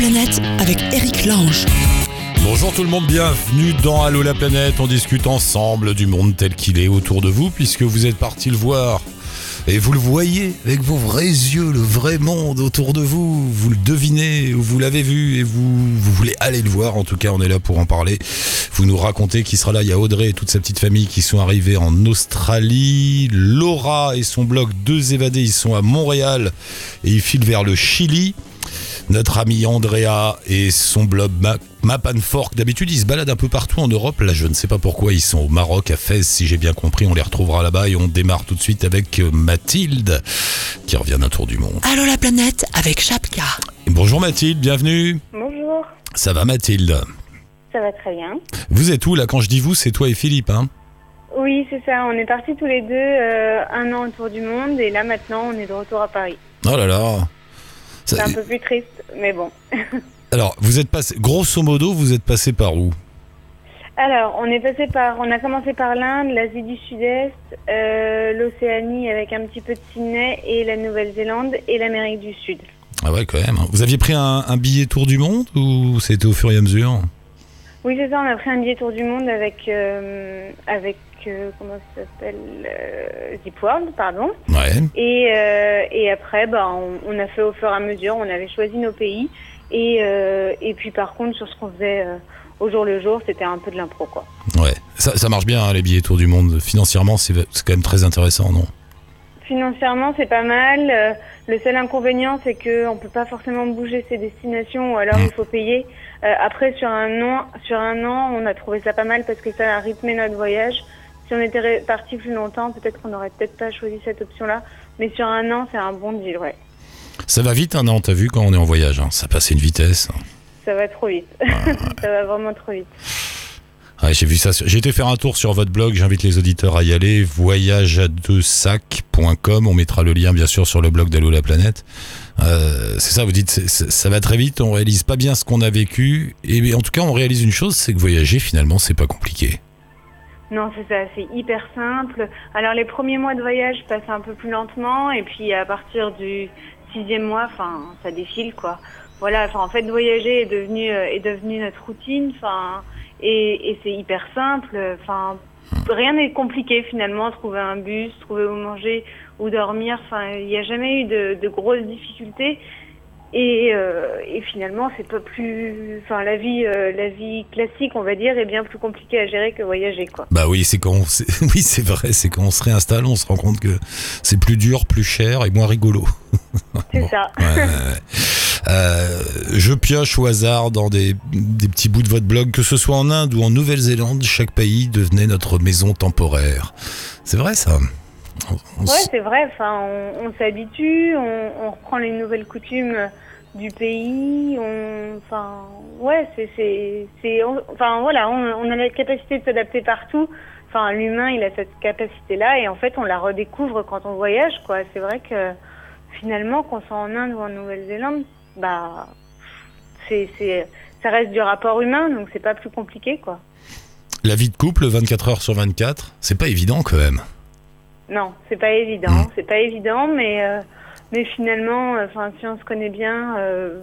planète avec Eric Lange. Bonjour tout le monde, bienvenue dans Allo la planète. On discute ensemble du monde tel qu'il est autour de vous, puisque vous êtes parti le voir. Et vous le voyez avec vos vrais yeux, le vrai monde autour de vous. Vous le devinez, vous l'avez vu et vous, vous voulez aller le voir. En tout cas, on est là pour en parler. Vous nous racontez qui sera là. Il y a Audrey et toute sa petite famille qui sont arrivés en Australie. Laura et son blog Deux évadés, ils sont à Montréal et ils filent vers le Chili. Notre ami Andrea et son blog Ma- Map and Fork, d'habitude ils se baladent un peu partout en Europe. Là, je ne sais pas pourquoi ils sont au Maroc, à Fès, si j'ai bien compris. On les retrouvera là-bas et on démarre tout de suite avec euh, Mathilde qui revient d'un tour du monde. Allô la planète avec Chapka. Bonjour Mathilde, bienvenue. Bonjour, Ça va Mathilde? Ça va très bien. Vous êtes où là? Quand je dis vous, c'est toi et Philippe, hein? Oui, c'est ça, on est partis tous les deux euh, un an autour du monde et là maintenant on est de retour à Paris. Oh là là. C'est un peu plus triste, mais bon. Alors, vous êtes passé, grosso modo, vous êtes passé par où? Alors, on est passé par, on a commencé par l'Inde, l'Asie du Sud-Est, euh, l'Océanie avec un petit peu de Sydney et la Nouvelle-Zélande et l'Amérique du Sud. Ah ouais, quand même. hein. Vous aviez pris un, un billet tour du monde ou c'était au fur et à mesure? Oui, c'est ça, on a pris un billet tour du monde avec, euh, avec euh, comment ça s'appelle, euh, World, pardon. Ouais. Et, euh, et après, bah, on, on a fait au fur et à mesure, on avait choisi nos pays. Et, euh, et puis par contre, sur ce qu'on faisait euh, au jour le jour, c'était un peu de l'impro, quoi. Ouais. Ça, ça marche bien, hein, les billets tour du monde. Financièrement, c'est quand même très intéressant, non? Financièrement, c'est pas mal. Le seul inconvénient, c'est que on peut pas forcément bouger ses destinations, ou alors Mm. il faut payer. Euh, après, sur un an, sur un an, on a trouvé ça pas mal parce que ça a rythmé notre voyage. Si on était parti plus longtemps, peut-être qu'on aurait peut-être pas choisi cette option-là. Mais sur un an, c'est un bon deal, ouais. Ça va vite, hein, non T'as vu quand on est en voyage, hein, ça passe à une vitesse. Ça va trop vite. ça va vraiment trop vite. Ouais, j'ai vu ça. J'ai été faire un tour sur votre blog. J'invite les auditeurs à y aller. Voyageadeuxsacs.com. On mettra le lien, bien sûr, sur le blog d'Allo la planète. Euh, c'est ça, vous dites, ça va très vite. On réalise pas bien ce qu'on a vécu. Et en tout cas, on réalise une chose, c'est que voyager, finalement, c'est pas compliqué. Non, c'est ça, c'est hyper simple. Alors les premiers mois de voyage passent un peu plus lentement et puis à partir du sixième mois, enfin, ça défile quoi. Voilà, en fait voyager est devenu euh, est devenu notre routine, enfin et, c'est hyper simple. Enfin rien n'est compliqué finalement. Trouver un bus, trouver où manger ou dormir, enfin il n'y a jamais eu de, de grosses difficultés. Et, euh, et finalement, c'est pas plus, enfin la vie, euh, la vie classique, on va dire, est bien plus compliquée à gérer que voyager, quoi. Bah oui, c'est quand on, c'est- oui, c'est vrai, c'est quand on se réinstalle, on se rend compte que c'est plus dur, plus cher et moins rigolo. C'est Bon. ça. Ouais, ouais, ouais. Euh, je pioche au hasard dans des, des petits bouts de votre blog, que ce soit en Inde ou en Nouvelle-Zélande, chaque pays devenait notre maison temporaire. C'est vrai ça? On- on Ouais, c'est vrai. Enfin, on, on s'habitue, on, on reprend les nouvelles coutumes du pays. On, enfin, ouais, c'est, c'est, c'est, on- enfin voilà, on, on a la capacité de s'adapter partout. Enfin, l'humain, il a cette capacité-là, et en fait, on la redécouvre quand on voyage, quoi. C'est vrai que finalement, qu'on soit en Inde ou en Nouvelle-Zélande, bah, c'est, c'est, ça reste du rapport humain, donc c'est pas plus compliqué, quoi. La vie de couple, 24 heures sur 24, c'est pas évident quand même. Non, c'est pas évident, Mm. c'est pas évident, mais euh, mais finalement, euh, enfin, si on se connaît bien, euh,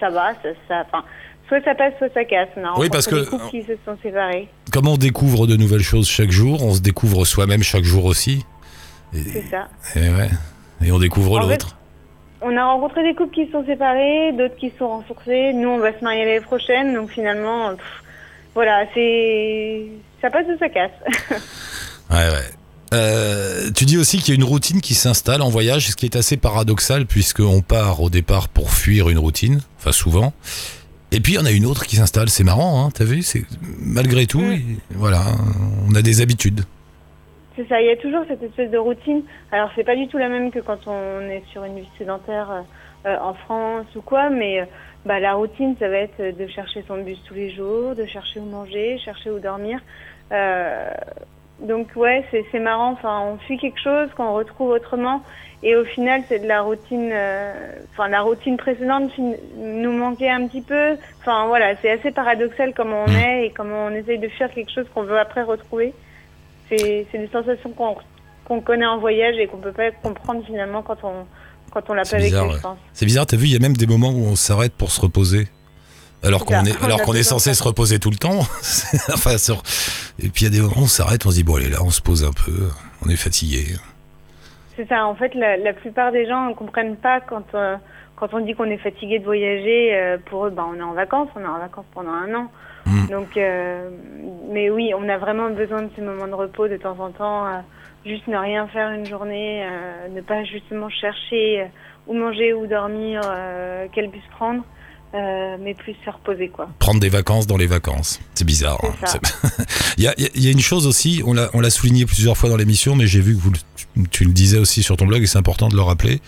ça va, ça, ça, enfin, soit ça passe, soit ça casse. On a Oui, parce des que- couples qui se sont séparés, Comme on découvre de nouvelles choses chaque jour, on se découvre soi-même chaque jour aussi. C'est ça. et ouais. Et on découvre l'autre. On a rencontré des couples qui se sont séparés, d'autres qui se sont renforcés. Nous, on va se marier l'année prochaine, donc finalement, pff, voilà, c'est ça passe ou ça casse. Ouais, ouais. Euh, tu dis aussi qu'il y a une routine qui s'installe en voyage, ce qui est assez paradoxal puisqu'on part au départ pour fuir une routine, enfin souvent. Et puis il y en a une autre qui s'installe, c'est marrant, hein, t'as vu Malgré tout, il- voilà, on a des habitudes. C'est ça, il y a toujours cette espèce de routine. Alors, c'est pas du tout la même que quand on est sur une vie sédentaire euh, euh, en France ou quoi, mais bah, la routine, ça va être de chercher son bus tous les jours, de chercher où manger, chercher où dormir. Euh, donc, ouais, c'est c'est marrant. Enfin, on fuit quelque chose qu'on retrouve autrement. Et au final, c'est de la routine. euh, Enfin, la routine précédente nous manquait un petit peu. Enfin, voilà, c'est assez paradoxal comment on Mm. est et comment on essaye de fuir quelque chose qu'on veut après retrouver. C'est c'est des sensations qu'on qu'on connaît en voyage et qu'on peut pas comprendre finalement quand on quand on l'a pas vécu, ouais. C'est bizarre, t'as vu, il y a même des moments où on s'arrête pour se reposer. Alors qu'on est, alors qu'on est censé se reposer tout le temps. enfin, sur- Et puis il y a des moments où on s'arrête, on se dit, bon allez là, on se pose un peu, on est fatigué. C'est ça. En fait, la, la plupart des gens ne comprennent pas quand euh, quand on dit qu'on est fatigué de voyager. euh, pour eux, ben, on est en vacances. On est en vacances pendant un an. Mm. Donc, euh, mais oui, on a vraiment besoin de ces moments de repos de temps en temps. juste ne rien faire une journée, ne pas justement chercher où manger ou dormir, quel bus prendre, euh, mais plus se reposer quoi. Prendre des vacances dans les vacances. C'est bizarre. hein. Il, y a, il y une chose aussi, on l'a souligné plusieurs fois dans l'émission, mais j'ai vu que vous, tu, tu le disais aussi sur ton blog et c'est important de le rappeler.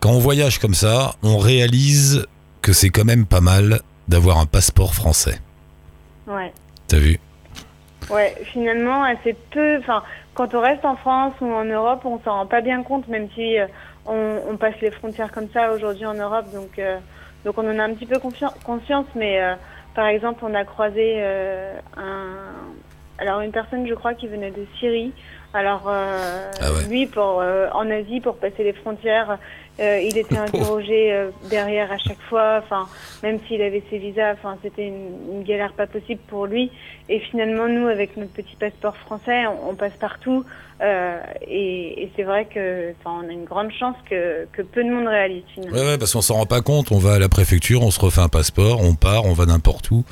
Quand on voyage comme ça, on réalise que c'est quand même pas mal d'avoir un passeport français. Ouais. T'as vu? Ouais, finalement, assez peu. Enfin, quand on reste en France ou en Europe, on s'en rend pas bien compte, même si euh, on, on passe les frontières comme ça aujourd'hui en Europe. Donc, euh, donc on en a un petit peu conscience. Mais euh, par exemple, on a croisé euh, un, alors une personne, je crois, qui venait de Syrie. Alors euh, Ah ouais. lui, pour euh, en Asie, pour passer les frontières, euh, il était pauvre. interrogé euh, derrière à chaque fois. Enfin, même s'il avait ses visas, enfin, c'était une, une galère pas possible pour lui. Et finalement, nous, avec notre petit passeport français, on, on passe partout. Euh, et et c'est vrai que, on a une grande chance que, que peu de monde réalise finalement. Ouais, ouais, parce qu'on s'en rend pas compte. On va à la préfecture, on se refait un passeport, on part, on va n'importe où.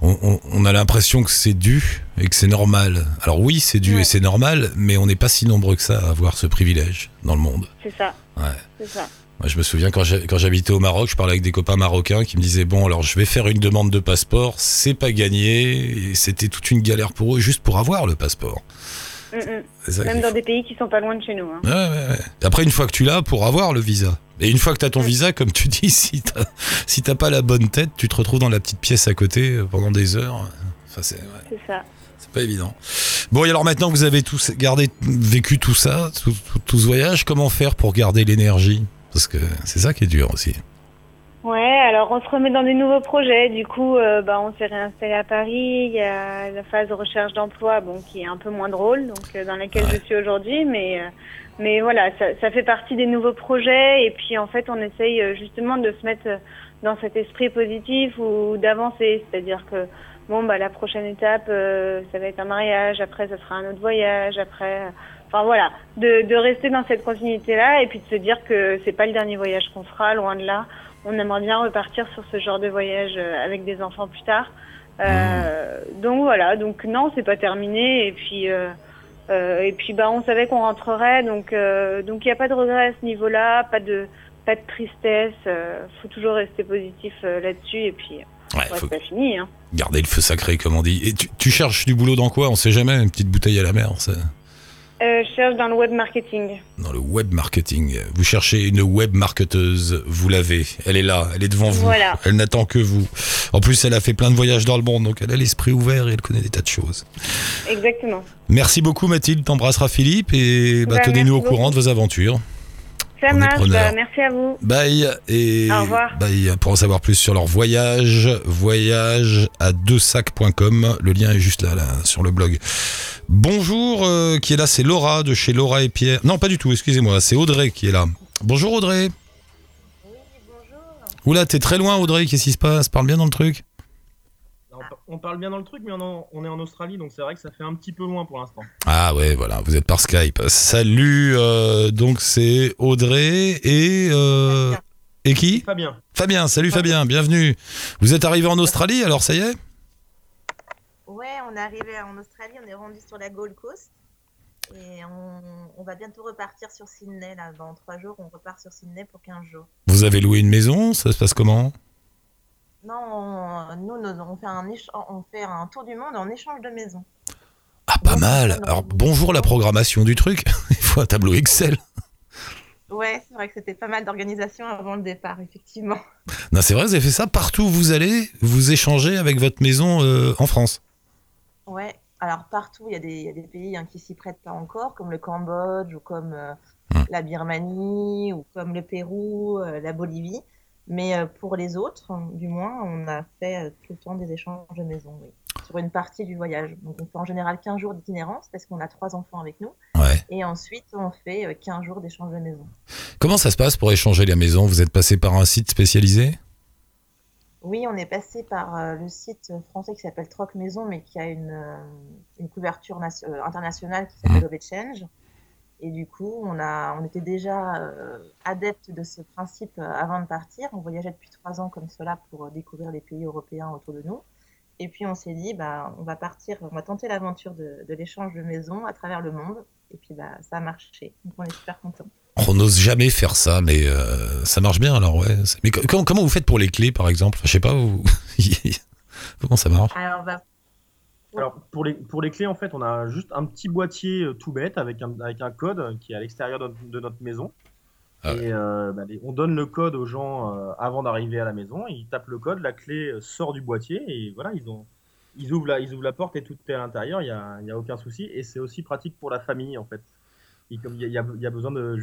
On, on- on a l'impression que c'est dû et que c'est normal. Alors oui, c'est dû Ouais. et c'est normal, mais on n'est pas si nombreux que ça à avoir ce privilège dans le monde. C'est ça. Ouais. C'est ça. Moi, je me souviens quand j'habitais au Maroc, je parlais avec des copains marocains qui me disaient bon, alors je vais faire une demande de passeport, c'est pas gagné, c'était toute une galère pour eux juste pour avoir le passeport. Mm, mm. Même dans faut. des pays qui sont pas loin de chez nous. hein. Ouais, ouais, ouais. Après, une fois que tu l'as, pour avoir le visa. Et une fois que tu as ton visa, comme tu dis, si t'as si t'as pas la bonne tête, tu te retrouves dans la petite pièce à côté euh, pendant des heures. Enfin, C'est ça. c'est pas évident. Bon, et alors maintenant que vous avez tous gardé, vécu tout ça, tout, tout- tout ce voyage, comment faire pour garder l'énergie? Parce que c'est ça qui est dur aussi. Ouais, alors on se remet dans des nouveaux projets. Du coup, euh, bah, on s'est réinstallé à Paris. Il y a la phase de recherche d'emploi, bon, qui est un peu moins drôle, donc euh, dans laquelle Ouais. je suis aujourd'hui, mais euh, mais voilà, ça, ça fait partie des nouveaux projets. Et puis en fait, on essaye euh, justement de se mettre dans cet esprit positif ou d'avancer, c'est-à-dire que bon, bah la prochaine étape, euh, ça va être un mariage. Après, ça sera un autre voyage. Après. Enfin voilà, de, de rester dans cette continuité-là et puis de se dire que c'est pas le dernier voyage qu'on fera, loin de là on aimerait bien repartir sur ce genre de voyage euh, avec des enfants plus tard. Euh, Donc voilà, donc non, c'est pas terminé. Et puis, euh, euh, et puis bah, on savait qu'on rentrerait, donc donc il n'y a pas de regret à ce niveau-là, pas de pas de tristesse. faut toujours rester positif là-dessus. Et puis, Ouais, ouais, faut fini. Hein. garder le feu sacré, comme on dit. Et tu, tu cherches du boulot dans quoi? On sait jamais, une petite bouteille à la mer, ça. Euh, je cherche dans le web marketing. Dans le web marketing. Vous cherchez une web marketeuse, vous l'avez. Elle est là, elle est devant vous. Voilà. Elle n'attend que vous. En plus, elle a fait plein de voyages dans le monde, donc elle a l'esprit ouvert et elle connaît des tas de choses. Exactement. Merci beaucoup Mathilde, t'embrassera Philippe et bah, Bah, tenez-nous au courant de vos aventures. Ça marche. bah, merci à vous. Bye et Au revoir. bye pour en savoir plus sur leur voyage, voyage à deux sacs.com. Le lien est juste là, là sur le blog. Bonjour, euh, qui est là, c'est Laura de chez Laura et Pierre. Non, pas du tout, excusez-moi, c'est Audrey qui est là. Bonjour Audrey. Oula, t'es très loin Audrey, qu'est-ce qui se passe? Parle bien dans le truc. On par- On parle bien dans le truc, mais on, en- on est en Australie, donc c'est vrai que ça fait un petit peu loin pour l'instant. Ah ouais, voilà, vous êtes par Skype. Salut, euh, donc c'est Audrey et... euh, et qui? Fabien, Fabien, salut Fabien, bienvenue. Vous êtes arrivé en Australie, alors ça y est? Ouais, on est arrivé en Australie, on est rendu sur la Gold Coast. Et on, on va bientôt repartir sur Sydney. Là. Dans trois jours, on repart sur Sydney pour 15 jours. Vous avez loué une maison, ça se passe comment? Non, on- nous, on, fait un on fait un tour du monde en échange de maison. Ah, pas mal. Alors bonjour la programmation du truc. Il faut un tableau Excel. Ouais, c'est vrai que c'était pas mal d'organisation avant le départ, effectivement. Non, c'est vrai, vous avez fait ça partout où vous allez, vous échangez avec votre maison euh, en France. Ouais, alors partout, il y a des, il y a des pays hein, qui s'y prêtent pas encore, comme le Cambodge ou comme euh, Hmm. la Birmanie ou comme le Pérou, euh, la Bolivie. Mais euh, pour les autres, du moins, on a fait euh, tout le temps des échanges de maison, oui, sur une partie du voyage. Donc on fait en général 15 jours d'itinérance parce qu'on a trois enfants avec nous. Ouais. Et ensuite, on fait euh, 15 jours d'échange de maison. Comment ça se passe pour échanger la maison? Vous êtes passé par un site spécialisé? Oui, on est passé par euh, le site français qui s'appelle Troc Maison, mais qui a une, euh, une couverture nation- euh, internationale qui s'appelle Ovechange. Et du coup, on, a, on était déjà euh, adepte de ce principe euh, avant de partir. On voyageait depuis trois ans comme cela pour euh, découvrir les pays européens autour de nous. Et puis on s'est dit, bah, on va partir, on va tenter l'aventure de, de l'échange de maison à travers le monde. Et puis bah, ça a marché. Donc on est super contents. On n'ose jamais faire ça, mais euh, ça marche bien alors, ouais. Mais co- comment, comment vous faites pour les clés, par exemple? Je sais pas, vous... comment ça marche? Alors, bah, Alors pour les, pour les clés, en fait, on a juste un petit boîtier euh, tout bête avec un, avec un code qui est à l'extérieur de, de notre maison. Ah et euh, bah, les- on donne le code aux gens euh, avant d'arriver à la maison. Ils tapent le code, la clé euh, sort du boîtier et voilà, ils ont. Ils ouvrent, la, ils ouvrent la porte et tout est à l'intérieur, il n'y a, il y a aucun souci. Et c'est aussi pratique pour la famille en fait. Et comme il y a, il y a- il y a besoin de,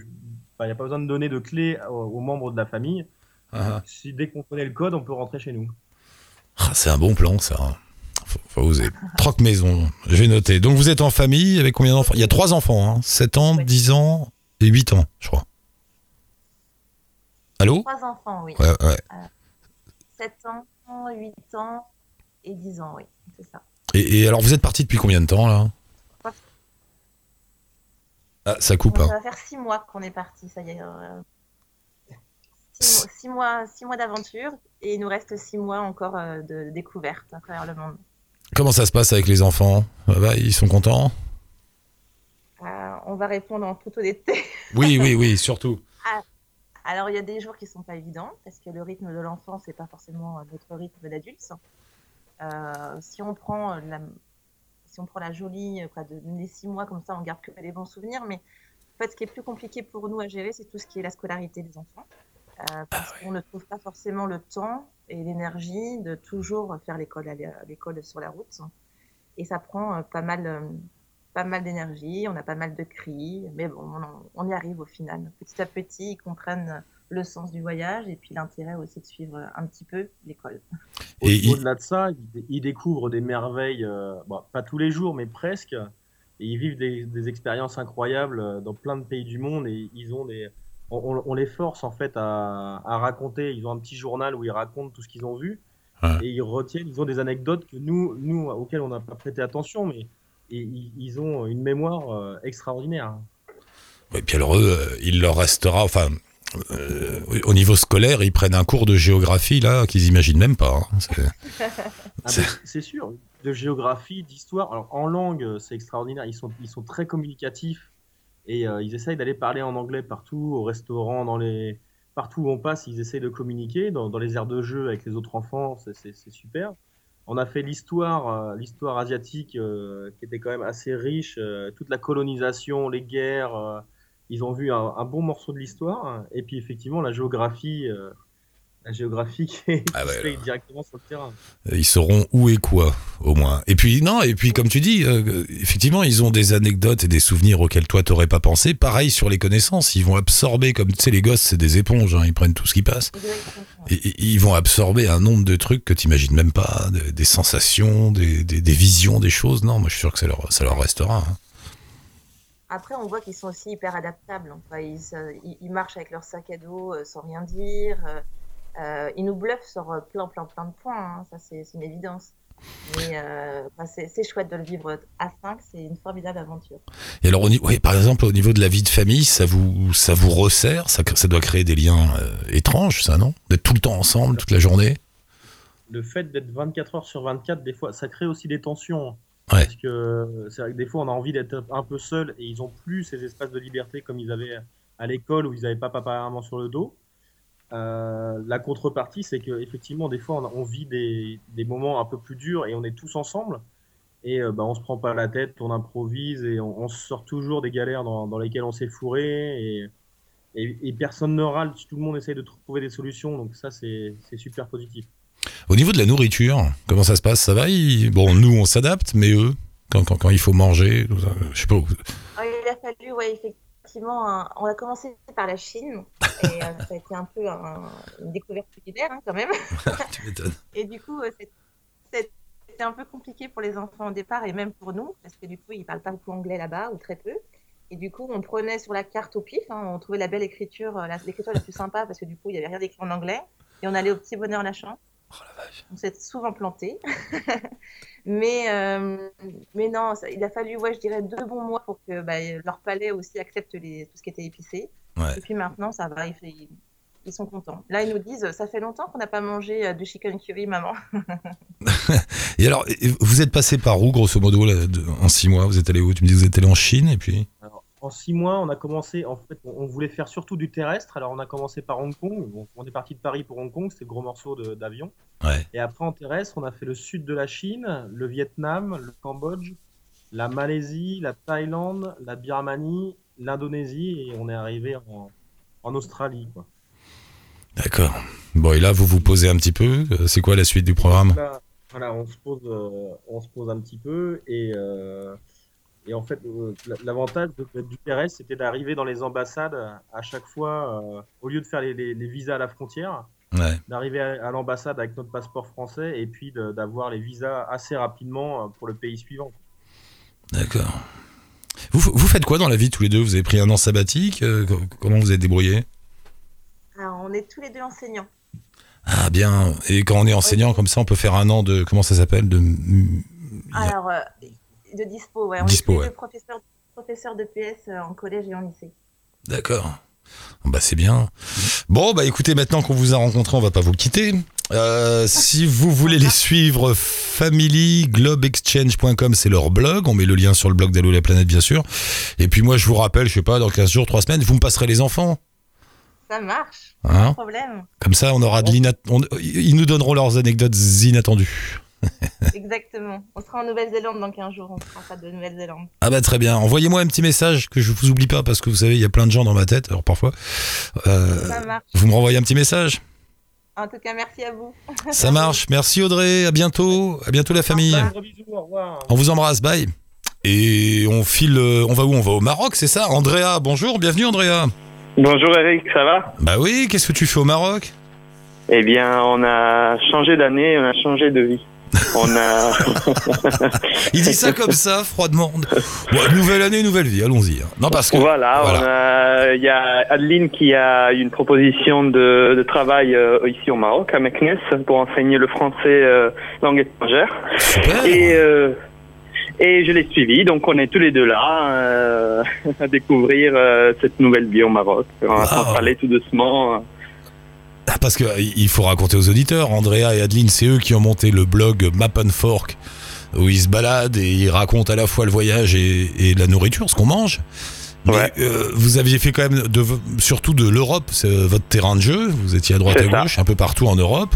enfin, il y a pas besoin de donner de clé aux, aux membres de la famille. Ah, Si dès qu'on connaît le code, on peut rentrer chez nous. ah, C'est un bon plan, ça. Faut oser. Troc maison, j'ai noté. Donc vous êtes en famille avec combien d'enfants? Il y a trois enfants, hein 7 ans, Oui. 10 ans et 8 ans, je crois. Allô? Trois enfants, oui. Ouais, ouais. 7 ans, 8 ans et 10 ans, oui. C'est ça. Et, et alors vous êtes parti depuis combien de temps là? Ah, ça coupe. Donc, hein. ça va faire 6 mois qu'on est parti, ça y est. 6 mois, six mois d'aventure et il nous reste 6 mois encore euh, de découverte à travers le monde. Comment ça se passe avec les enfants va, Ils sont contents Euh, on va répondre en toute honnêteté. Oui, oui, oui, surtout. Alors, il y a des jours qui sont pas évidents parce que le rythme de l'enfant, c'est pas forcément euh, notre rythme d'adulte. Euh, si on prend euh, la, si on prend la jolie, quoi, de, les six mois comme ça, on garde que les bons souvenirs. Mais en fait, ce qui est plus compliqué pour nous à gérer, c'est tout ce qui est la scolarité des enfants. Euh, parce qu'on ne trouve pas forcément le temps et l'énergie de toujours faire l'école à l'é- à l'école sur la route. Et ça prend euh, pas mal, euh, pas mal d'énergie, on a pas mal de cris, mais bon, on, en- on y arrive au final. Petit à petit, ils comprennent le sens du voyage et puis l'intérêt aussi de suivre un petit peu l'école. Il- Au-delà de ça, ils, découvrent des merveilles, euh, bon, pas tous les jours, mais presque. Et ils vivent des, des expériences incroyables dans plein de pays du monde et ils ont des. On, les force en fait à, à raconter. Ils ont un petit journal où ils racontent tout ce qu'ils ont vu Ouais. et ils retiennent. Ils ont des anecdotes que nous, nous auxquelles on n'a pas prêté attention, mais et ils, ils ont une mémoire euh, extraordinaire. Et puis alors eux, euh, il leur restera, enfin, euh, au niveau scolaire, ils prennent un cours de géographie là qu'ils imaginent même pas. hein. C'est- Ah C'est- sûr, de géographie, d'histoire. Alors en langue, c'est extraordinaire. Ils sont, ils sont très communicatifs et euh, ils essayent d'aller parler en anglais partout, au restaurant, dans les partout où on passe, ils essayent de communiquer dans, dans les aires de jeu avec les autres enfants. C'est- super. On a fait l'histoire, euh, l'histoire asiatique euh, qui était quand même assez riche. euh, toute la colonisation, les guerres. euh, ils ont vu un, un bon morceau de l'histoire. Et puis effectivement, la géographie. Euh, la géographie qui, est- Ah qui ouais, se fait directement sur le terrain. Ils sauront où et quoi, au moins. Et puis, non, et puis, comme tu dis, euh, effectivement, ils ont des anecdotes et des souvenirs auxquels toi, t'aurais pas pensé. Pareil sur les connaissances. Ils vont absorber, comme tu sais, les gosses, c'est des éponges, hein, ils prennent tout ce qui passe. Exactement. Et, et ils vont absorber un nombre de trucs que t'imagines même pas, des, des sensations, des, des, des visions, des choses. Non, moi, je suis sûr que ça leur, ça leur restera. hein. Après, on voit qu'ils sont aussi hyper adaptables. Enfin, ils, se- ils- ils marchent avec leur sac à dos euh, sans rien dire. Euh, ils nous bluffent sur euh, plein, plein, plein de points. hein. Ça, c'est une évidence. Mais euh, c'est chouette de le vivre à 5. C'est une formidable aventure. Et alors, au par exemple, au niveau de la vie de famille, ça vous, ça vous resserre? Ça, ça doit créer des liens euh, étranges, ça, non? D'être tout le temps ensemble, toute la journée? Le fait d'être 24 heures sur 24, des fois, ça crée aussi des tensions. Ouais. Parce que c'est vrai que des fois, on a envie d'être un peu seul et ils ont plus ces espaces de liberté comme ils avaient à l'école où ils n'avaient pas papa et maman sur le dos. Euh, la contrepartie, c'est que effectivement, des fois, on, vit des, des moments un peu plus durs et on est tous ensemble. Et euh, bah, on se prend pas la tête, on improvise et on, on sort toujours des galères dans, dans lesquelles on s'est fourré. Et, et, et personne ne râle, tout le monde essaye de trouver des solutions. Donc ça, c'est super positif. Au niveau de la nourriture, comment ça se passe? Ça va? Ils- Bon, nous, on s'adapte, mais eux, quand, quand, quand il faut manger, je sais pas. Ah, il a fallu, ouais, effectivement, on a commencé par la Chine. Et euh, ça a été un peu un- une découverte culinaire, hein, quand même. tu m'étonnes. Et du coup, euh, c'était un peu compliqué pour les enfants au départ et même pour nous, parce que du coup, ils parlent pas beaucoup anglais là-bas ou très peu. Et du coup, on prenait sur la carte au pif, hein, on trouvait la belle écriture, euh, la- l'écriture la plus sympa, parce que du coup, il n'y avait rien d'écrit en anglais. Et on allait au petit bonheur Lachan. Oh la vache. On s'est souvent planté. mais, euh, mais non, ça- il a fallu, ouais, je dirais, deux bons mois pour que bah, leur palais aussi accepte les, tout ce qui était épicé. Ouais. Et puis maintenant, ça va, ils, sont contents. Là, ils nous disent, ça fait longtemps qu'on n'a pas mangé euh, du chicken curry, maman. Et alors, vous êtes passé par où, grosso modo, là, de- en six mois? Vous êtes allé où? Tu me dis que vous êtes allé en Chine, et puis? Alors, en six mois, on a commencé. En fait, on on voulait faire surtout du terrestre. Alors, on a commencé par Hong Kong. Bon, on est parti de Paris pour Hong Kong. C'était le gros morceau d'avion. Ouais. Et après, en terrestre, on a fait le sud de la Chine, le Vietnam, le Cambodge, la Malaisie, la Thaïlande, la Birmanie, l'Indonésie, et on est arrivé en, en Australie. Quoi. D'accord. Bon, et là, vous vous posez un petit peu. euh, C'est quoi la suite du programme? Là, voilà, on se pose, euh, on se pose un petit peu et, euh, et en fait, euh, l'avantage de- du terrestre, c'était d'arriver dans les ambassades à chaque fois, au lieu de faire les, les- les visas à la frontière, Ouais. d'arriver à, à l'ambassade avec notre passeport français et puis d'avoir les visas assez rapidement pour le pays suivant. D'accord. Vous, vous faites quoi dans la vie tous les deux? Vous avez pris un an sabbatique euh, co- Comment vous êtes débrouillés? Alors, on est tous les deux enseignants. Ah bien. Et quand on est enseignant comme ça, on peut faire un an de comment ça s'appelle? De Alors, euh, de dispo, ouais. On Dispo, est tous les ouais. deux professeurs, professeurs de PS euh, en collège et en lycée. D'accord. Bah c'est bien. Bon bah écoutez, maintenant qu'on vous a rencontré, on va pas vous quitter. Euh, si vous voulez les suivre, familyglobexchange.com, c'est leur blog. On met le lien sur le blog d'Allo la planète, bien sûr. Et puis moi, je vous rappelle, je sais pas, dans 15 jours, 3 semaines, vous me passerez les enfants. Ça marche, Hein pas de problème. Comme ça, on aura de l'inat... on- Ils nous donneront leurs anecdotes inattendues. Exactement. On sera en Nouvelle-Zélande dans 15 jours. On sera pas de Nouvelle-Zélande. Ah bah très bien. Envoyez-moi un petit message que je vous oublie pas parce que vous savez, il y a plein de gens dans ma tête. Alors parfois, euh, Ça marche. vous me renvoyez un petit message. En tout cas, merci à vous. Ça marche. Merci Audrey. À bientôt. À bientôt la famille. Gros bisous, au revoir. On vous embrasse. Bye. Et on file. euh, On va où? On va au Maroc, c'est ça? Andrea, bonjour. Bienvenue Andrea. Bonjour Eric, ça va? Bah oui. Qu'est-ce que tu fais au Maroc? Eh bien, on a changé d'année, on a changé de vie. On a. Il dit ça comme ça, froidement. Bon, nouvelle année, nouvelle vie. Allons-y. hein. Non parce que. voilà, il y a Adeline qui a une proposition de, de travail euh, ici au Maroc, à Meknès, pour enseigner le français euh, langue étrangère. Super. Et, euh, et je l'ai suivi, donc on est tous les deux là à découvrir cette nouvelle vie au Maroc. On va Wow. s'installer tout doucement. Ah, Parce que il faut raconter aux auditeurs, Andrea et Adeline, c'est eux qui ont monté le blog Map and Fork, où ils se baladent et ils racontent à la fois le voyage et, et la nourriture, ce qu'on mange. Mais Ouais. euh, vous aviez fait quand même, de, surtout de l'Europe, c'est votre terrain de jeu. Vous étiez à droite C'est à ça. gauche, un peu partout en Europe.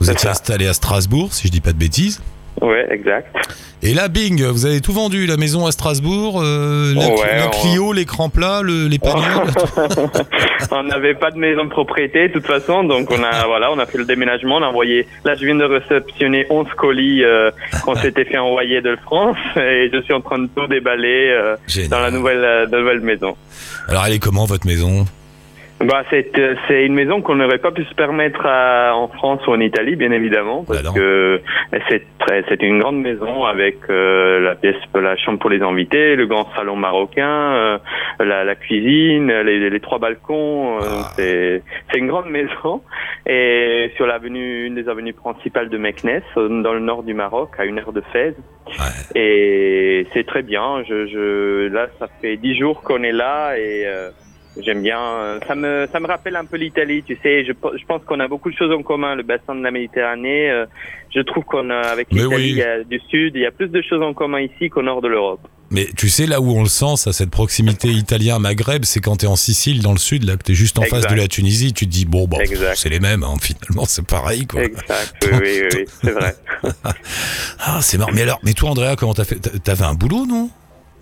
Vous étiez ça. installé à Strasbourg, si je dis pas de bêtises. Ouais, exact. Et là, bing, vous avez tout vendu, la maison à Strasbourg, euh, la, Ouais, la on- Clio, l'écran plat, le, les panneaux. on n'avait pas de maison de propriété de toute façon, donc on a voilà, on a fait le déménagement, on a envoyé. Là, je viens de réceptionner 11 colis euh, qu'on s'était fait envoyer de France et je suis en train de tout déballer euh, dans la nouvelle euh, nouvelle maison. Alors, elle est comment votre maison? Bah, c'est euh, c'est une maison qu'on n'aurait pas pu se permettre à- en France ou en Italie, bien évidemment, parce Bah que c'est très c'est une grande maison avec euh, la pièce, la chambre pour les invités, le grand salon marocain, euh, la, la cuisine, les, les trois balcons. euh, Ah. C'est c'est une grande maison et sur l'avenue, une des avenues principales de Meknès, euh, dans le nord du Maroc, à une heure de Fès. Ouais. Et c'est très bien. Je, je, là, ça fait dix jours qu'on est là et euh, j'aime bien. Euh, Ça me, ça me rappelle un peu l'Italie. Tu sais, je, je pense qu'on a beaucoup de choses en commun. Le bassin de la Méditerranée. euh, je trouve qu'on a avec Mais l'Italie oui. du Sud, il y a plus de choses en commun ici qu'au nord de l'Europe. Mais tu sais, là où on le sent, ça, cette proximité italien-maghreb, c'est quand t'es en Sicile, dans le sud, là, que t'es juste en face de la Tunisie, tu te dis, bon, bah, pff, Exact. c'est les mêmes, hein, finalement, c'est pareil, quoi. Exact. Oui, oui, oui, oui, c'est vrai. Ah, c'est marrant. Mais alors, mais toi, Andrea, comment t'as fait? T'a- T'avais un boulot, non?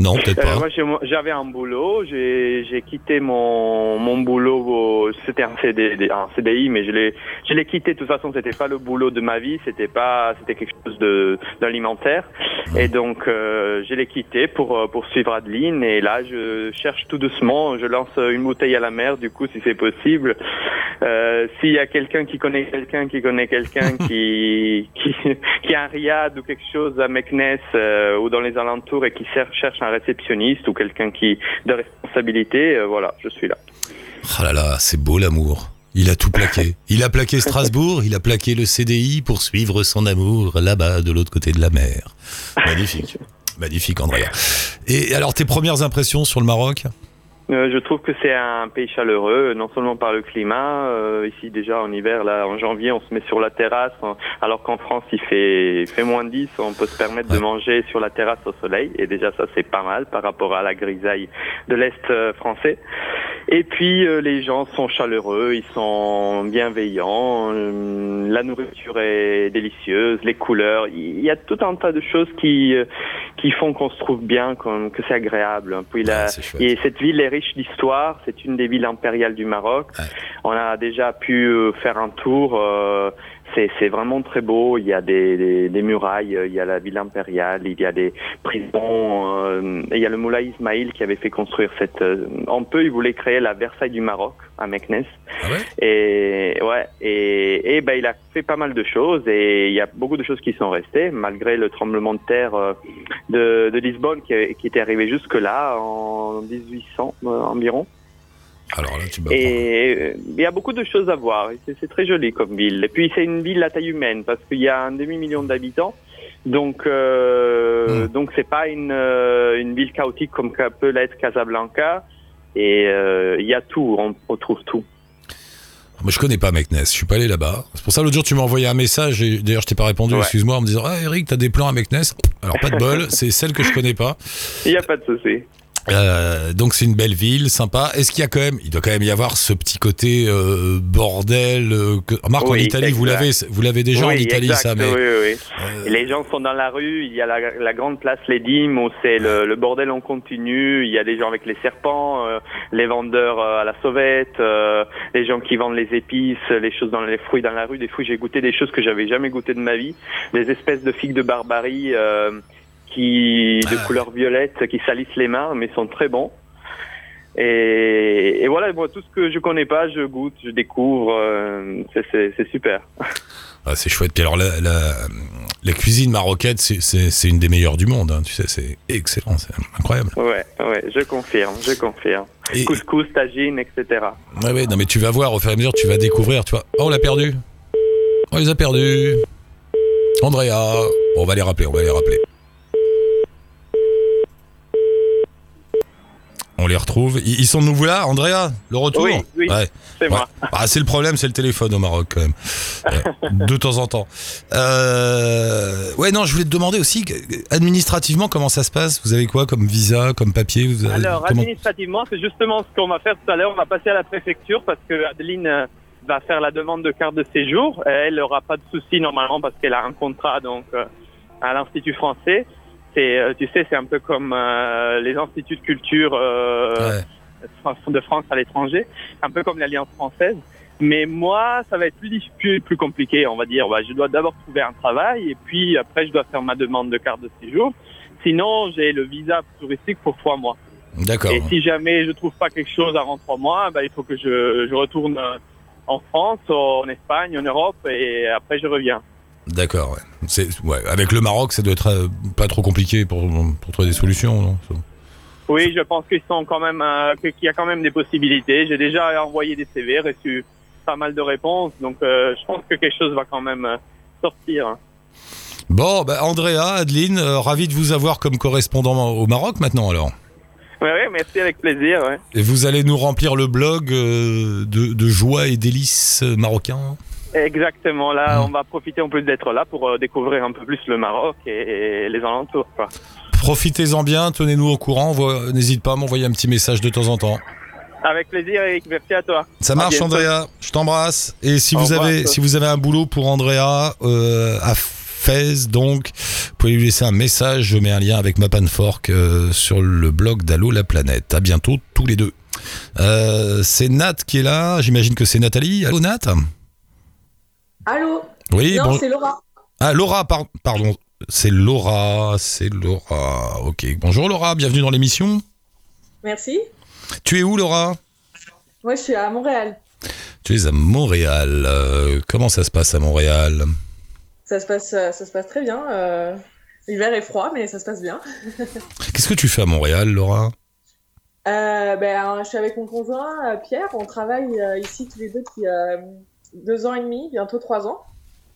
Non, peut-être Euh, pas. moi, j'ai- j'avais un boulot. J'ai j'ai quitté mon, mon boulot. au- C'était un, CD, un CDI, mais je l'ai je l'ai quitté. De toute façon, c'était pas le boulot de ma vie. C'était pas c'était quelque chose de d'alimentaire. Et donc, euh, je l'ai quitté pour euh, pour suivre Adeline. Et là, je cherche tout doucement. Je lance une bouteille à la mer. Du coup, si c'est possible, euh, s'il y a quelqu'un qui connaît quelqu'un qui connaît quelqu'un qui, qui qui a un riad ou quelque chose à Meknes euh, ou dans les alentours et qui cherche un réceptionniste ou quelqu'un qui de responsabilité, voilà, je suis là. Oh là là, c'est beau l'amour. Il a tout plaqué. Il a plaqué Strasbourg, il a plaqué le CDI pour suivre son amour là-bas, de l'autre côté de la mer. Magnifique. Magnifique, Andrea. Et alors, tes premières impressions sur le Maroc? Je trouve que c'est un pays chaleureux, non seulement par le climat. euh, ici déjà en hiver, là en janvier, on se met sur la terrasse, en- alors qu'en France il fait il fait moins 10, on peut se permettre de manger sur la terrasse au soleil. Et déjà ça c'est pas mal par rapport à la grisaille de l'est euh, français. Et puis euh, les gens sont chaleureux, ils sont bienveillants, euh, la nourriture est délicieuse, les couleurs, il y a tout un tas de choses qui euh, qui font qu'on se trouve bien, que c'est agréable. Puis Ouais, chouette. et cette ville est riche d'histoire. C'est une des villes impériales du Maroc. Ouais. On a déjà pu euh, faire un tour. C'est vraiment très beau. Il y a des, des, des murailles. euh, Il y a la ville impériale. Il y a des prisons. euh, et il y a le Moulay Ismail qui avait fait construire cette. euh, en peu, il voulait créer la Versailles du Maroc à Meknès. Ah ouais? Et ouais, et, et ben il a fait pas mal de choses et il y a beaucoup de choses qui sont restées malgré le tremblement de terre euh, de, de Lisbonne qui, qui était arrivé jusque là en 1800 euh, environ. Alors là, tu. Et euh, il y a beaucoup de choses à voir. C'est très joli comme ville. Et puis c'est une ville à taille humaine parce qu'il y a un demi million d'habitants. Donc euh, Hmm. donc c'est pas une euh, une ville chaotique comme peut l'être Casablanca. Et euh, il y a tout, on, on trouve tout. Moi, je connais pas Meknes, je suis pas allé là-bas. C'est pour ça, l'autre jour, tu m'as envoyé un message, et d'ailleurs, je t'ai pas répondu, Ouais. excuse-moi, en me disant, ah, Eric, t'as des plans à Meknes Alors, pas de bol, c'est celle que je connais pas. Il n'y a pas de souci. Euh, donc c'est une belle ville, sympa. Est-ce qu'il y a quand même, il doit quand même y avoir ce petit côté euh, bordel. euh, que... Marc en Italie, vous l'avez, vous l'avez déjà en Oui, Italie, exact, ça, mais Oui, euh, Les gens sont dans la rue, il y a la, la grande place Les Dîmes où c'est le, le bordel en continu, il y a des gens avec les serpents, euh, les vendeurs à la sauvette, euh, les gens qui vendent les épices, les choses dans les fruits dans la rue. Des fois, j'ai goûté des choses que j'avais jamais goûté de ma vie, des espèces de figues de barbarie euh, qui de Ah. couleur violette qui salissent les mains, mais sont très bons. Et, et voilà, moi, tout ce que je connais pas, je goûte, je découvre. euh, c'est- super. ah, c'est chouette. Puis alors la, la, la cuisine marocaine, c'est- une des meilleures du monde. hein, tu sais, c'est excellent, c'est incroyable. Ouais, ouais, je confirme, je confirme. Et, Couscous, tagine, etc. ouais, ouais, non mais tu vas voir au fur et à mesure, tu vas découvrir. Tu vois, oh, on l'a perdu. On les a perdus. Andrea, Bon, on va les rappeler, on va les rappeler. On les retrouve. Ils sont de nouveau là, Andrea Le retour Oui, oui. Ouais. C'est Ouais. moi. Ah, c'est le problème, c'est le téléphone au Maroc quand même. Euh, de temps en temps. Euh, ouais, non, je voulais te demander aussi, administrativement, comment ça se passe? Vous avez quoi comme visa, comme papier? Vous avez- Alors, comment- administrativement, c'est justement ce qu'on va faire tout à l'heure. On va passer à la préfecture parce que Adeline euh, va faire la demande de carte de séjour. Elle n'aura pas de souci normalement parce qu'elle a un contrat donc euh, à l'Institut français. C'est, euh, tu sais, c'est un peu comme euh, les instituts de culture euh, Ouais. de France à l'étranger, un peu comme l'Alliance française. Mais moi, ça va être plus, plus, plus compliqué, on va dire. Bah, je dois d'abord trouver un travail et puis après, je dois faire ma demande de carte de séjour. Sinon, j'ai le visa touristique pour trois mois. D'accord. Et si jamais je trouve pas quelque chose avant trois mois, bah, il faut que je, je retourne euh, en France, en Espagne, en Europe et après je reviens. D'accord, ouais. C'est, ouais. Avec le Maroc, ça doit être euh, pas trop compliqué pour, pour trouver des solutions, non? Oui, je pense qu'ils sont quand même, euh, qu'il y a quand même des possibilités. J'ai déjà envoyé des CV, reçu pas mal de réponses, donc euh, je pense que quelque chose va quand même sortir. Bon, bah, Andrea, Adeline, euh, ravi de vous avoir comme correspondant au Maroc maintenant alors. Oui, oui, merci avec plaisir. Ouais. Et vous allez nous remplir le blog de, de joie et délices marocains? Exactement. Là, Mm. on va profiter en plus d'être là pour euh, découvrir un peu plus le Maroc et, et les alentours. Quoi. Profitez-en bien, tenez-nous au courant, n'hésite pas à m'envoyer un petit message de temps en temps. Avec plaisir, Eric. Merci à toi. Ça marche. Andrea, je t'embrasse. Et si vous avez si vous avez un boulot pour Andrea euh, à Fès donc, vous pouvez lui laisser un message, je mets un lien avec ma panfork euh, sur le blog d'Allo la planète. À bientôt tous les deux. Euh, c'est Nat qui est là, j'imagine que c'est Nathalie. Allô Nat? Allô Oui, Non, bon- c'est Laura. Ah Laura par- pardon, c'est Laura, c'est Laura. OK. Bonjour Laura, bienvenue dans l'émission. Merci. Tu es où Laura? Moi, je suis à Montréal. Tu es à Montréal. Euh, comment ça se passe à Montréal? Ça se passe, euh, ça se passe très bien. euh, L'hiver est froid, mais ça se passe bien. Qu'est-ce que tu fais à Montréal, Laura? Euh, ben, je suis avec mon conjoint Pierre. On travaille ici tous les deux depuis deux ans et demi, bientôt trois ans.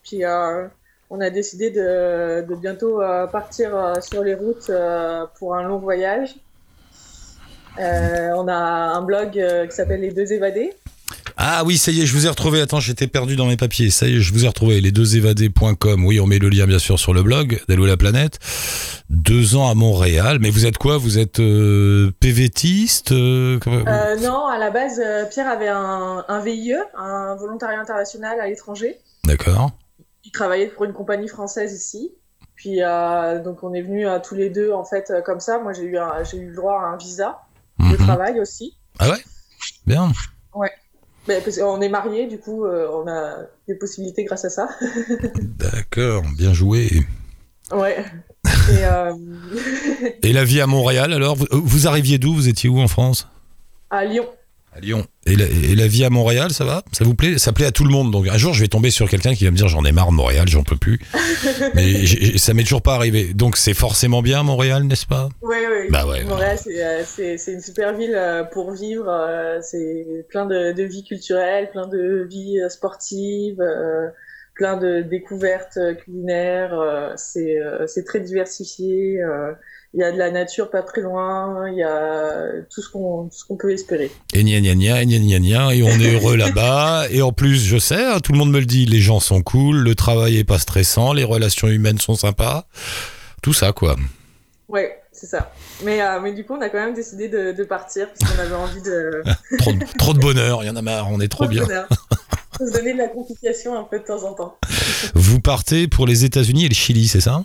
Puis euh, on a décidé de, de bientôt euh, partir euh, sur les routes euh, pour un long voyage. On a un blog qui s'appelle Les Deux Évadés. Ah oui, ça y est, je vous ai retrouvé. Attends, j'étais perdu dans mes papiers. Ça y est, je vous ai retrouvé. Les deux évadés.com. Oui, on met le lien bien sûr sur le blog d'Allo la planète. Deux ans à Montréal. Mais vous êtes quoi? Vous êtes euh, PVTiste euh, Euh, non, à la base, euh, Pierre avait un, un VIE, un volontariat international à l'étranger. D'accord. Il travaillait pour une compagnie française ici. Puis donc on est venus tous les deux en fait comme ça. Moi j'ai eu un- j'ai eu le droit à un visa de Mhm. travail aussi. Ah ouais? Bien. Mais parce qu'on est mariés, du coup euh, on a des possibilités grâce à ça. D'accord, bien joué. ouais. Et euh, Et la vie à Montréal alors vous, euh, vous arriviez d'où? Vous étiez où en France? À Lyon. À Lyon. Et la, et la vie à Montréal, ça va? Ça vous plaît? Ça plaît à tout le monde. Donc un jour, je vais tomber sur quelqu'un qui va me dire j'en ai marre de Montréal, j'en peux plus. Mais j'ai- ça m'est toujours pas arrivé. Donc c'est forcément bien Montréal, n'est-ce pas? Oui, oui. Bah ouais, Montréal, c'est, euh, c'est, une super ville euh, pour vivre. euh, c'est plein de, de vie culturelle, plein de vie sportive, plein de découvertes culinaires. c'est très diversifié. Il y a de la nature pas très loin. Il y a tout ce qu'on, peut espérer. Et gna gna gna, et gna gna gna, et on est heureux là-bas. Et en plus, je sais, hein, tout le monde me le dit, les gens sont cool, le travail est pas stressant, les relations humaines sont sympas. Tout ça, quoi. Ouais, c'est ça. Mais, euh, mais du coup, on a quand même décidé de, de partir parce qu'on avait envie de. Trop, de- trop de bonheur, il y en a marre, on est trop bien. bonheur. se donner de la complication un peu de temps en temps. Vous partez pour les États-Unis et le Chili, c'est ça?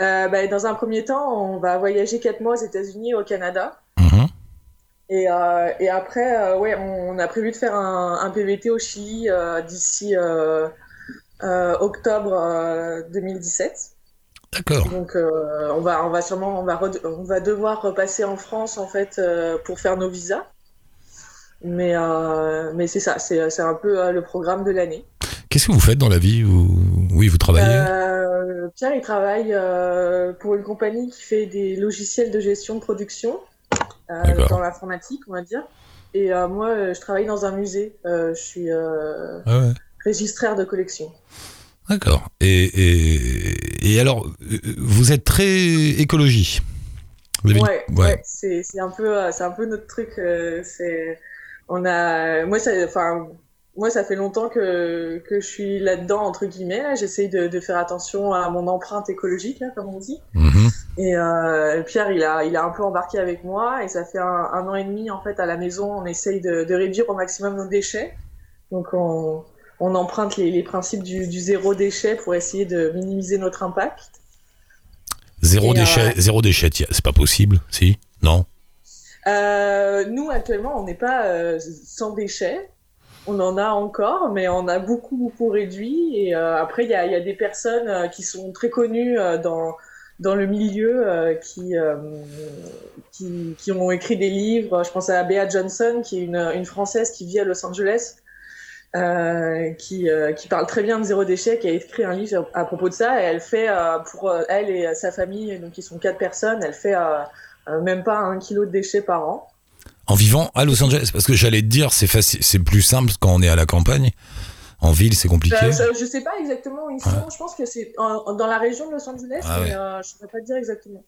Euh, bah, dans un premier temps, on va voyager quatre mois aux États-Unis et au Canada. Mhm. Et, euh, et après, euh, ouais, on, on a prévu de faire un, un PVT au Chili d'ici octobre euh, 2017. D'accord. Donc, euh, on va, on va sûrement, on va, re- on va devoir repasser en France en fait euh, pour faire nos visas. Mais, euh, mais c'est ça, c'est un peu le programme de l'année. Qu'est-ce que vous faites dans la vie. Oui, vous travaillez Euh, Pierre, il travaille euh, pour une compagnie qui fait des logiciels de gestion de production euh, dans l'informatique, on va dire. Et euh, moi, je travaille dans un musée. Euh, je suis euh, Ah ouais. registraire de collection. D'accord. Et, et, et alors, vous êtes très écologie Vous avez- Ouais, ouais. c'est c'est un peu, c'est un peu notre truc. c'est, on a, moi ça, enfin, moi ça fait longtemps que que je suis là-dedans entre guillemets. Là, j'essaye de, de faire attention à mon empreinte écologique, là, comme on dit. Mhm. Et euh, Pierre, il a, il a un peu embarqué avec moi et ça fait un, un an et demi en fait à la maison, on essaye de, de réduire au maximum nos déchets. Donc on, on emprunte les, les principes du, du zéro déchet pour essayer de minimiser notre impact. Zéro Et, déchet, euh, zéro déchet, c'est pas possible, si Non? Euh, nous actuellement, on n'est pas euh, sans déchets. On en a encore, mais on a beaucoup beaucoup réduit. Et euh, après, il y a, y a des personnes euh, qui sont très connues euh, dans dans le milieu euh, qui, euh, qui qui ont écrit des livres. Je pense à Bea Johnson, qui est une, une française qui vit à Los Angeles, qui qui parle très bien de zéro déchet, qui a écrit un livre à propos de ça. Et elle fait pour elle et sa famille, donc ils sont quatre personnes, elle fait même pas un kilo de déchets par an. En vivant à Los Angeles Parce que j'allais te dire, c'est facile, c'est plus simple quand on est à la campagne. En ville, c'est compliqué. Euh, ça- je sais pas exactement où ils sont. Je pense que c'est dans la région de Los Angeles, Ah mais ouais. euh, je ne pas te dire exactement.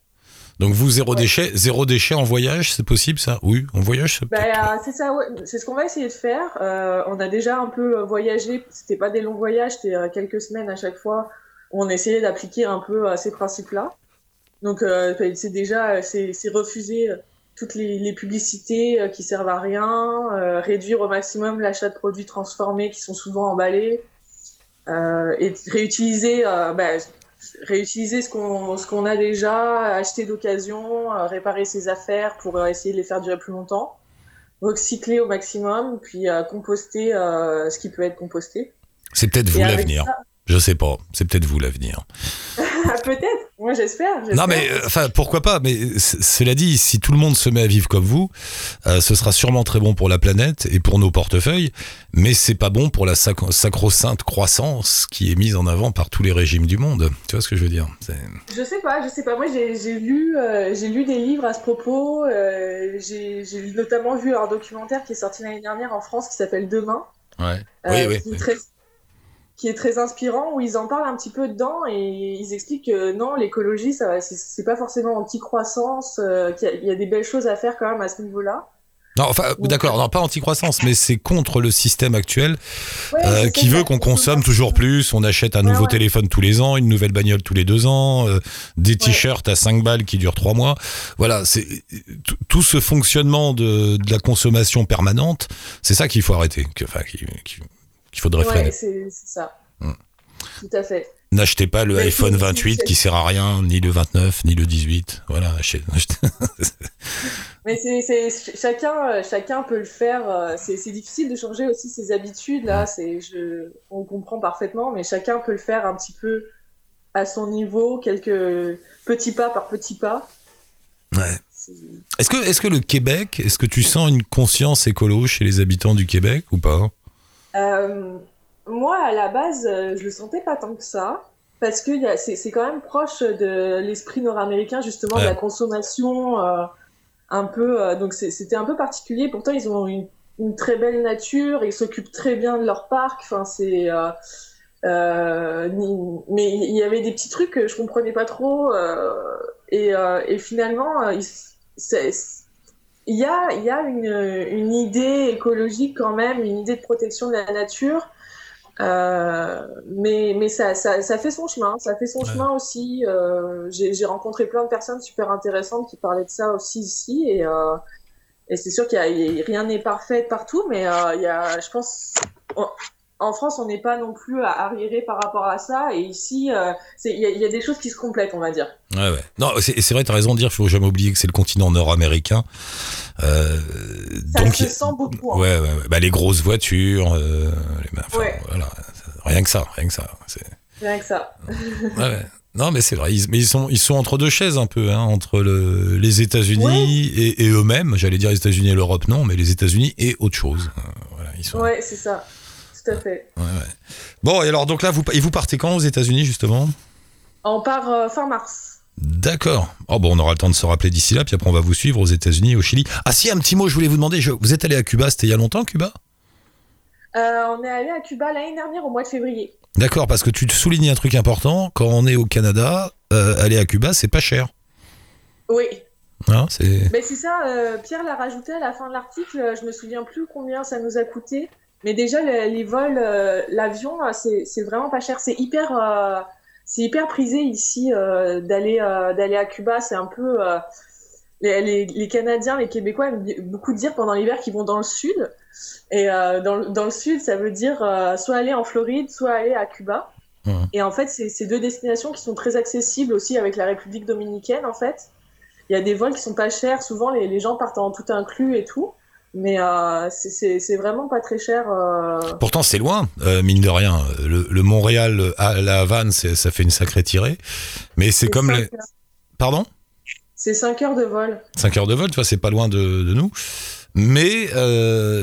Donc vous, zéro Ouais. déchet, zéro déchet en voyage, c'est possible ça? Oui, en voyage, c'est Bah, c'est ça, ouais. c'est ce qu'on va essayer de faire. Euh, on a déjà un peu euh, voyagé. C'était pas des longs voyages, c'était euh, quelques semaines à chaque fois. Où on essayait d'appliquer un peu euh, ces principes-là. Donc c'est déjà, c'est refuser toutes les, les publicités euh, qui servent à rien, euh, réduire au maximum l'achat de produits transformés qui sont souvent emballés, euh, et réutiliser, euh, bah, réutiliser ce qu'on a déjà, acheter d'occasion, réparer ses affaires pour essayer de les faire durer plus longtemps, recycler au maximum, puis composter ce qui peut être composté. c'est peut-être vous l'avenir. ça- Je sais pas, c'est peut-être vous l'avenir. Peut-être, Moi, j'espère. Non, mais euh, enfin, pourquoi pas Mais cela dit, si tout le monde se met à vivre comme vous, euh, ce sera sûrement très bon pour la planète et pour nos portefeuilles, mais c'est pas bon pour la sac- sacro-sainte croissance qui est mise en avant par tous les régimes du monde. Tu vois ce que je veux dire? Je sais pas, je sais pas. Moi, j'ai lu, euh, j'ai lu des livres à ce propos. j'ai notamment vu un documentaire qui est sorti l'année dernière en France qui s'appelle Demain. Ouais. oui, oui. qui, est très, qui est très inspirant, où ils en parlent un petit peu dedans et ils expliquent que non, l'écologie, ça, c'est- pas forcément anti-croissance, euh, qu'il y, a- il y a des belles choses à faire quand même à ce niveau-là. Non, enfin, d'accord, non, pas anti-croissance, mais c'est contre le système actuel Ouais, euh, qui veut qu'on consomme toujours plus. On achète un nouveau ouais. téléphone tous les ans, une nouvelle bagnole tous les deux ans, euh, des t-shirts à 5 balles qui durent 3 mois. Voilà, c'est tout- ce fonctionnement de, de la consommation permanente, c'est ça qu'il faut arrêter, que- enfin, qu'il faudrait Ouais, freiner. c'est ça. Mm. Tout à fait. N'achetez pas le iPhone c'est- 28 c'est- qui sert à rien, ni le 29, ni le 18. Voilà, achetez- Mais c'est, chacun, euh, chacun peut le faire. euh, C'est, difficile de changer aussi ses habitudes. Là, c'est, je, on comprend parfaitement, mais chacun peut le faire un petit peu à son niveau, quelques petits pas par petits pas. Ouais. Est-ce que, est-ce que le Québec, est-ce que tu sens une conscience écolo chez les habitants du Québec ou pas? Euh, moi, à la base, euh, je le sentais pas tant que ça. Parce que c'est quand même proche de l'esprit nord-américain, justement, Ouais. de la consommation, euh, un peu. donc c'était un peu particulier. Pourtant, ils ont une, une très belle nature, ils s'occupent très bien de leur parc. Enfin, c'est. euh, mais il y avait des petits trucs que je comprenais pas trop. euh, et, euh, et finalement, il, c'est- il y a, y a une, une idée écologique quand même, une idée de protection de la nature. Euh, mais mais ça, ça, ça fait son chemin, ça fait son Ouais. chemin aussi. Euh, j'ai rencontré plein de personnes super intéressantes qui parlaient de ça aussi ici. Et, euh, et c'est sûr qu'il rien n'est parfait partout, mais il y a, je pense, en, France, on n'est pas non plus à- arriéré par rapport à ça. Et ici, euh, il y, a, il y a des choses qui se complètent, on va dire. Ouais, ouais. Non, c'est vrai, t'as raison de dire, faut jamais oublier que c'est le continent nord-américain. Euh, Ça donc, se il- sent beaucoup. hein. ouais, ouais, ouais. Bah, les grosses voitures, euh, les- Ouais. voilà. Rien que ça, rien que ça. Rien que ça. Ouais, ouais. Non, mais c'est vrai. Ils, mais ils sont, ils sont entre deux chaises un peu, hein, entre le, les États-Unis et, et eux-mêmes. J'allais dire les États-Unis et l'Europe, non, mais les États-Unis et autre chose. Voilà, ils sont. Ouais, c'est ça. Tout à fait. Ouais, ouais. Bon, et alors, donc là, vous, et vous partez quand aux États-Unis, justement? On part euh, fin mars. D'accord. Oh, bon, on aura le temps de se rappeler d'ici là, puis après, on va vous suivre aux États-Unis, au Chili. Ah, si, un petit mot, je voulais vous demander. je- vous êtes allé à Cuba, c'était il y a longtemps, Cuba? Euh, on est allé à Cuba l'année dernière au mois de février. D'accord, parce que tu te soulignes un truc important. Quand on est au Canada, euh, aller à Cuba, c'est pas cher. Oui. Hein, c'est. Mais c'est ça, euh, Pierre l'a rajouté à la fin de l'article. Je me souviens plus combien ça nous a coûté. Mais déjà, les, les vols, euh, l'avion, euh, c'est vraiment pas cher. C'est hyper, euh, c'est hyper prisé ici euh, d'aller d'aller à Cuba. C'est un peu. les, les, les Canadiens, les Québécois aiment beaucoup dire pendant l'hiver qu'ils vont dans le sud. Et dans, le- dans le sud, ça veut dire soit aller en Floride, soit aller à Cuba. Mhm. Et en fait, c'est c'est deux destinations qui sont très accessibles aussi avec la République dominicaine, en fait. Il y a des vols qui sont pas chers. Souvent, les, les gens partent en tout inclus et tout. Mais euh, c'est- vraiment pas très cher. euh. Pourtant, c'est loin, euh, mine de rien. Le, le Montréal à la Havane, ça fait une sacrée tirée. Mais c'est comme les. heures. Pardon? C'est 5 heures de vol. 5 heures de vol, tu vois, c'est pas loin de, de nous. Mais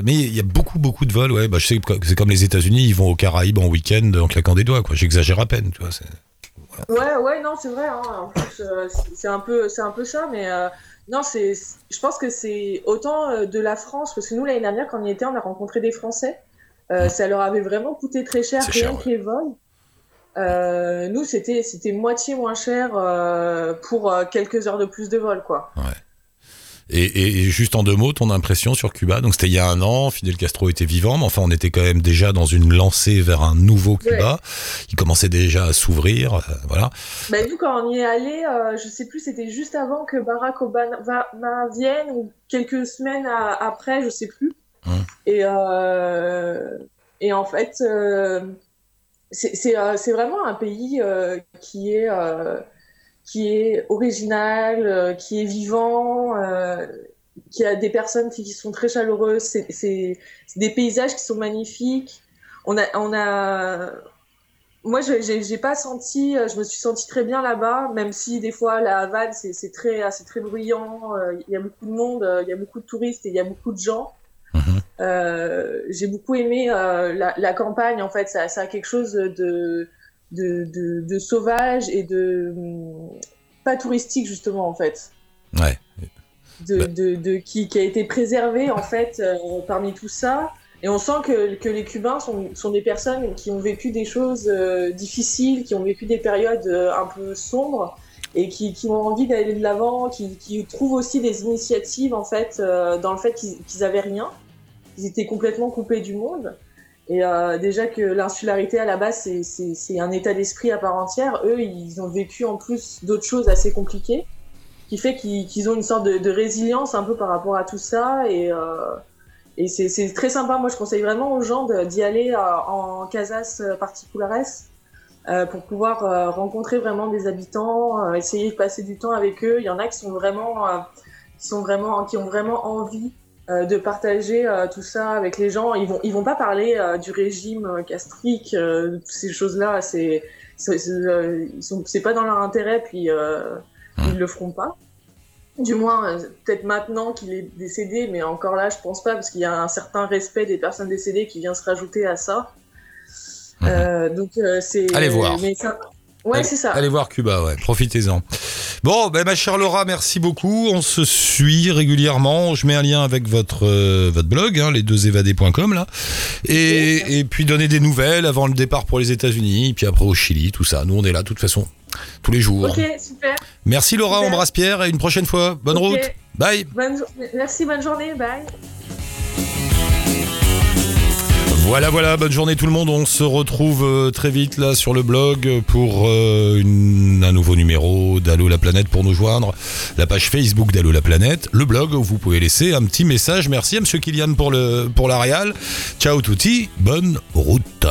mais il y a beaucoup beaucoup de vols, ouais. Bah, je sais que c'est comme les États-Unis, ils vont aux Caraïbes en week-end en claquant des doigts, quoi. J'exagère à peine, tu vois. Ouais, ouais, non, c'est vrai. Hein. En plus, euh, c'est- un peu, c'est un peu ça, mais euh, non, c'est, je pense que c'est autant euh, de la France, parce que nous l'année dernière, quand on y était, on a rencontré des Français. Ça leur avait vraiment coûté très cher, rien que les vols. Nous, c'était, c'était moitié moins cher pour quelques heures de plus de vol, quoi. Et, et- et juste en deux mots, ton impression sur Cuba? Donc c'était il y a un an, Fidel Castro était vivant, mais enfin on était quand même déjà dans une lancée vers un nouveau Cuba. Il commençait déjà à s'ouvrir, euh, voilà. Ben, nous, quand on y est allé, euh, je sais plus, c'était juste avant que Barack Obama vienne ou quelques semaines à- après, je sais plus. Hum. Et, euh, et en fait, euh, c'est c'est, euh, c'est vraiment un pays qui est qui est original, euh, qui est vivant, euh, qui a des personnes qui, sont très chaleureuses. C'est des paysages qui sont magnifiques. On a on a moi, je j'ai pas senti, euh, je me suis sentie très bien là-bas, même si des fois la Havane c'est très très bruyant, il y a beaucoup de monde, il y a beaucoup de touristes et il y a beaucoup de gens. Mhm. Euh, j'ai beaucoup aimé euh, la, la campagne en fait, ça, ça a quelque chose de de, de, de sauvage et de hum, pas touristique justement en fait. Ouais. de, Bah. de, de- qui, qui a été préservé en fait euh, parmi tout ça. Et on sent que, que les Cubains sont, sont des personnes qui ont vécu des choses euh, difficiles, qui ont vécu des périodes euh, un peu sombres et qui, qui ont envie d'aller de l'avant, qui, qui trouvent aussi des initiatives en fait dans le fait qu'ils qu'ils avaient rien, qu'ils étaient complètement coupés du monde. Et euh, déjà que l'insularité à la base c'est- un état d'esprit à part entière, eux ils ont vécu en plus d'autres choses assez compliquées qui fait qu'ils ont une sorte de, résilience un peu par rapport à tout ça et, euh, c'est très sympa. Moi, je conseille vraiment aux gens d'y aller euh, en casas particulares pour pouvoir rencontrer vraiment des habitants, essayer de passer du temps avec eux. Il y en a qui sont vraiment, qui ont vraiment envie euh, de partager euh, tout ça avec les gens. Ils vont, ils vont pas parler euh, du régime toutes ces choses-là. C'est, c'est, pas dans leur intérêt, puis ils le feront pas. Du moins, peut-être maintenant qu'il est décédé, mais encore là, je pense pas, parce qu'il y a un certain respect des personnes décédées qui vient se rajouter à ça. Euh, donc, c'est. Mhm. Allez voir. mais ça- Ouais, c'est ça. Allez voir Cuba, ouais, profitez-en. Bon, ben ma chère Laura, merci beaucoup. On se suit régulièrement. Je mets un lien avec votre euh, votre blog, hein, les deux évadés.com là, et, et puis donner des nouvelles avant le départ pour les États-Unis, puis après au Chili, tout ça. Nous, on est là, de toute façon, tous les jours. Ok, super. Merci Laura, Super. embrasse Pierre et une prochaine fois. Bonne route. Bye. Bonne Merci, bonne journée. Bye. Voilà, voilà, bonne journée tout le monde. On se retrouve euh, très vite là sur le blog pour euh, un nouveau numéro d'Allo la planète pour nous joindre. La page Facebook d'Allo la planète, le blog où vous pouvez laisser un petit message. Merci à Monsieur Kylian pour, le, pour. Ciao touti, bonne route.